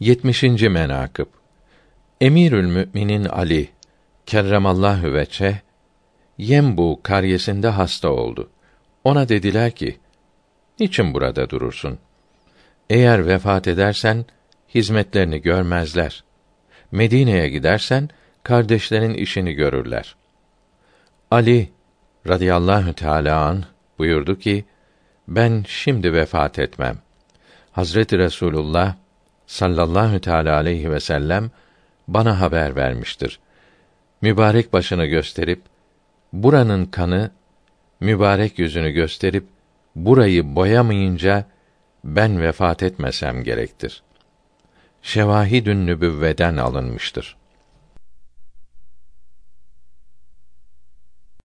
70. menakıb Emirül Müminin Ali kerremallahu veçe Yembu karyesinde hasta oldu. Ona dediler ki: Niçin burada durursun? Eğer vefat edersen hizmetlerini görmezler. Medine'ye gidersen kardeşlerin işini görürler. Ali radıyallahu teala an buyurdu ki: Ben şimdi vefat etmem. Hazreti Resulullah sallallahu teala aleyhi ve sellem bana haber vermiştir. Mübarek başını gösterip buranın kanı mübarek yüzünü gösterip burayı boyamayınca ben vefat etmesem gerektir. Şevahidün nübüvveden alınmıştır.